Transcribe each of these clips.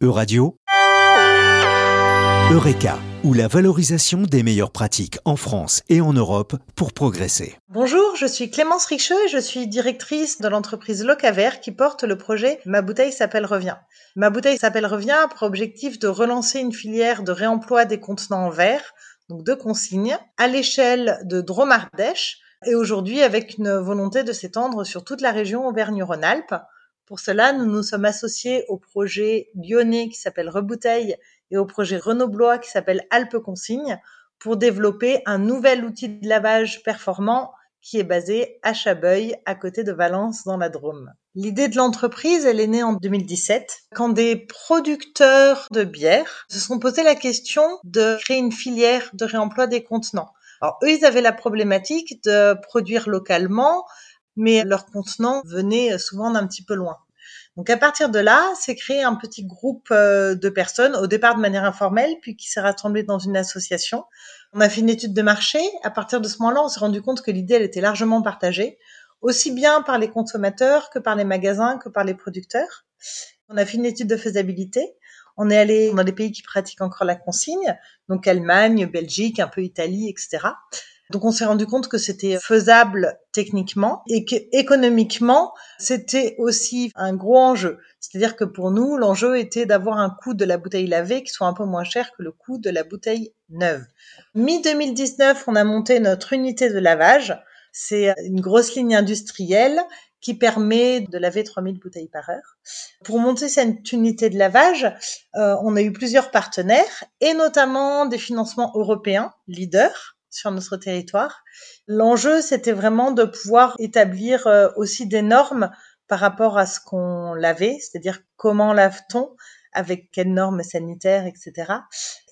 Euradio, Eureka, ou la valorisation des meilleures pratiques en France et en Europe pour progresser. Bonjour, je suis Clémence Richeux et je suis directrice de l'entreprise Locaver qui porte le projet Ma bouteille s'appelle Revient. Ma bouteille s'appelle Revient pour objectif de relancer une filière de réemploi des contenants en verre, donc de consignes, à l'échelle de Dromardèche et aujourd'hui avec une volonté de s'étendre sur toute la région Auvergne-Rhône-Alpes pour cela, nous nous sommes associés au projet lyonnais qui s'appelle Rebouteille et au projet Renault-Blois qui s'appelle Alpes Consigne pour développer un nouvel outil de lavage performant qui est basé à Chabeuil, à côté de Valence, dans la Drôme. L'idée de l'entreprise, elle est née en 2017, quand des producteurs de bière se sont posé la question de créer une filière de réemploi des contenants. Alors eux, ils avaient la problématique de produire localement, mais leurs contenants venaient souvent d'un petit peu loin. Donc à partir de là, c'est créé un petit groupe euh, de personnes, au départ de manière informelle, puis qui s'est rassemblé dans une association. On a fait une étude de marché. À partir de ce moment-là, on s'est rendu compte que l'idée, elle était largement partagée, aussi bien par les consommateurs que par les magasins, que par les producteurs. On a fait une étude de faisabilité. On est allé dans des pays qui pratiquent encore la consigne, donc Allemagne, Belgique, un peu Italie, etc. Donc on s'est rendu compte que c'était faisable techniquement et que économiquement, c'était aussi un gros enjeu. C'est-à-dire que pour nous, l'enjeu était d'avoir un coût de la bouteille lavée qui soit un peu moins cher que le coût de la bouteille neuve. Mi-2019, on a monté notre unité de lavage. C'est une grosse ligne industrielle qui permet de laver 3000 bouteilles par heure. Pour monter cette unité de lavage, euh, on a eu plusieurs partenaires et notamment des financements européens, leaders, sur notre territoire. L'enjeu, c'était vraiment de pouvoir établir euh, aussi des normes par rapport à ce qu'on lavait, c'est-à-dire comment lave-t-on, avec quelles normes sanitaires, etc.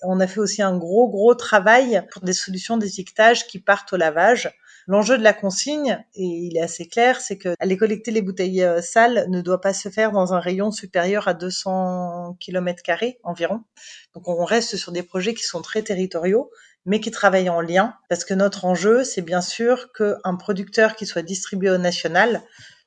On a fait aussi un gros, gros travail pour des solutions d'étiquetage qui partent au lavage. L'enjeu de la consigne, et il est assez clair, c'est que aller collecter les bouteilles euh, sales ne doit pas se faire dans un rayon supérieur à 200 km environ. Donc on reste sur des projets qui sont très territoriaux, mais qui travaillent en lien, parce que notre enjeu, c'est bien sûr qu'un producteur qui soit distribué au national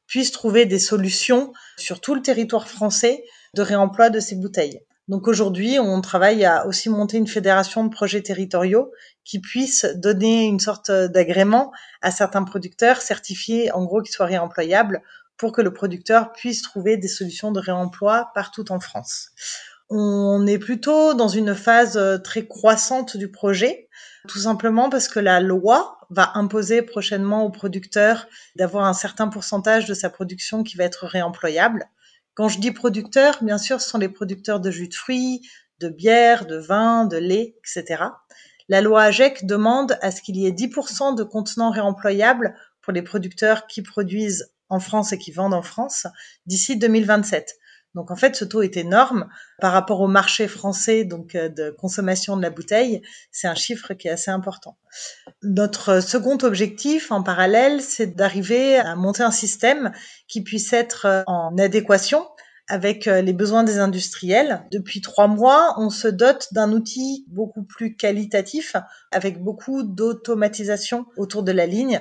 puisse trouver des solutions sur tout le territoire français de réemploi de ces bouteilles. Donc aujourd'hui, on travaille à aussi monter une fédération de projets territoriaux qui puissent donner une sorte d'agrément à certains producteurs certifiés, en gros, qui soient réemployables pour que le producteur puisse trouver des solutions de réemploi partout en France. On est plutôt dans une phase euh, très croissante du projet, tout simplement parce que la loi va imposer prochainement aux producteurs d'avoir un certain pourcentage de sa production qui va être réemployable. Quand je dis producteurs, bien sûr, ce sont les producteurs de jus de fruits, de bière, de vin, de lait, etc. La loi AGEC demande à ce qu'il y ait 10% de contenants réemployables pour les producteurs qui produisent en France et qui vendent en France d'ici 2027. Donc en fait, ce taux est énorme par rapport au marché français donc euh, de consommation de la bouteille. C'est un chiffre qui est assez important. Notre second objectif en parallèle, c'est d'arriver à monter un système qui puisse être euh, en adéquation avec euh, les besoins des industriels. Depuis trois mois, on se dote d'un outil beaucoup plus qualitatif avec beaucoup d'automatisation autour de la ligne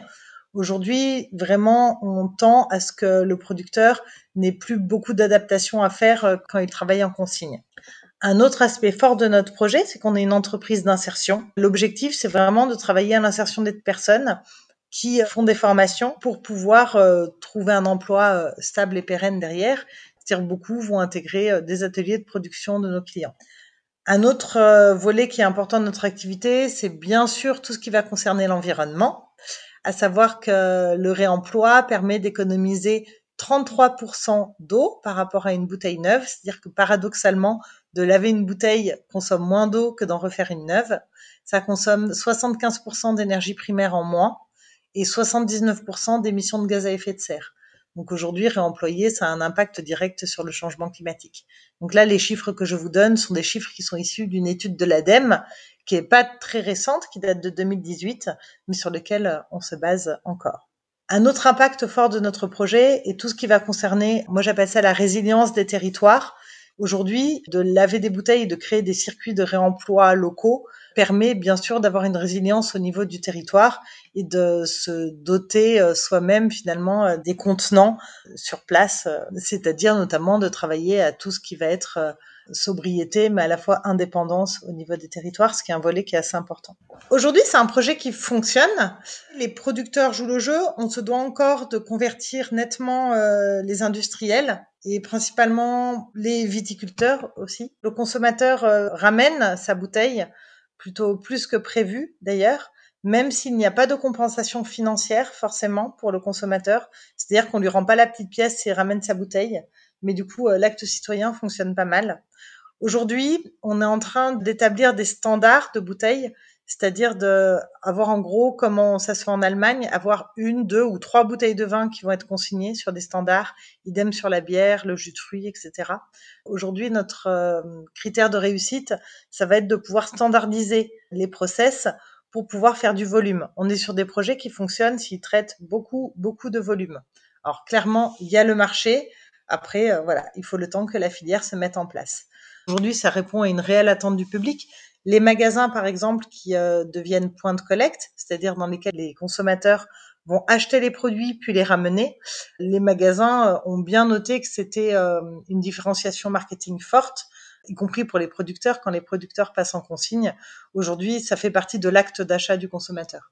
Aujourd'hui, vraiment, on tend à ce que le producteur n'ait plus beaucoup d'adaptations à faire euh, quand il travaille en consigne. Un autre aspect fort de notre projet, c'est qu'on est une entreprise d'insertion. L'objectif, c'est vraiment de travailler à l'insertion des personnes qui font des formations pour pouvoir euh, trouver un emploi euh, stable et pérenne derrière. C'est-à-dire beaucoup vont intégrer des ateliers de production de nos clients. Un autre volet qui est important de notre activité, c'est bien sûr tout ce qui va concerner l'environnement à savoir que le réemploi permet d'économiser 33% d'eau par rapport à une bouteille neuve, c'est-à-dire que paradoxalement, de laver une bouteille consomme moins d'eau que d'en refaire une neuve. Ça consomme 75% d'énergie primaire en moins et 79% d'émissions de gaz à effet de serre. Donc aujourd'hui, réemployer, ça a un impact direct sur le changement climatique. Donc là, les chiffres que je vous donne sont des chiffres qui sont issus d'une étude de l'ADEME, qui est pas très récente, qui date de 2018, mais sur lequel on se base encore. Un autre impact fort de notre projet est tout ce qui va concerner, moi j'appelle ça la résilience des territoires. Aujourd'hui, de laver des bouteilles et de créer des circuits de réemploi locaux permet bien sûr d'avoir une résilience au niveau du territoire et de se doter euh, soi-même finalement euh, des contenants sur place, euh, c'est-à-dire notamment de travailler à tout ce qui va être sobriété, mais à la fois indépendance au niveau des territoires, ce qui est un volet qui est assez important. Aujourd'hui, c'est un projet qui fonctionne. Les producteurs jouent le jeu. On se doit encore de convertir nettement euh, les industriels et principalement les viticulteurs aussi. Le consommateur euh, ramène sa bouteille plutôt plus que prévu d'ailleurs même s'il n'y a pas de compensation financière forcément pour le consommateur. C'est-à-dire qu'on lui rend pas la petite pièce et ramène sa bouteille. Mais du coup, euh, l'acte citoyen fonctionne pas mal. Aujourd'hui, on est en train d'établir des standards de bouteilles, c'est-à-dire de avoir en gros comment ça se fait en Allemagne, avoir une, deux ou trois bouteilles de vin qui vont être consignées sur des standards, idem sur la bière, le jus de fruits, etc. Aujourd'hui, notre euh, critère de réussite, ça va être de pouvoir standardiser les process pour pouvoir faire du volume. On est sur des projets qui fonctionnent s'ils traitent beaucoup, beaucoup de volume. Alors clairement, il y a le marché. Après, euh, voilà, il faut le temps que la filière se mette en place. Aujourd'hui, ça répond à une réelle attente du public. Les magasins, par exemple, qui euh, deviennent points de collecte, c'est-à-dire dans lesquels les consommateurs vont acheter les produits puis les ramener. Les magasins euh, ont bien noté que c'était une différenciation marketing forte y compris pour les producteurs, quand les producteurs passent en consigne. Aujourd'hui, ça fait partie de l'acte d'achat du consommateur.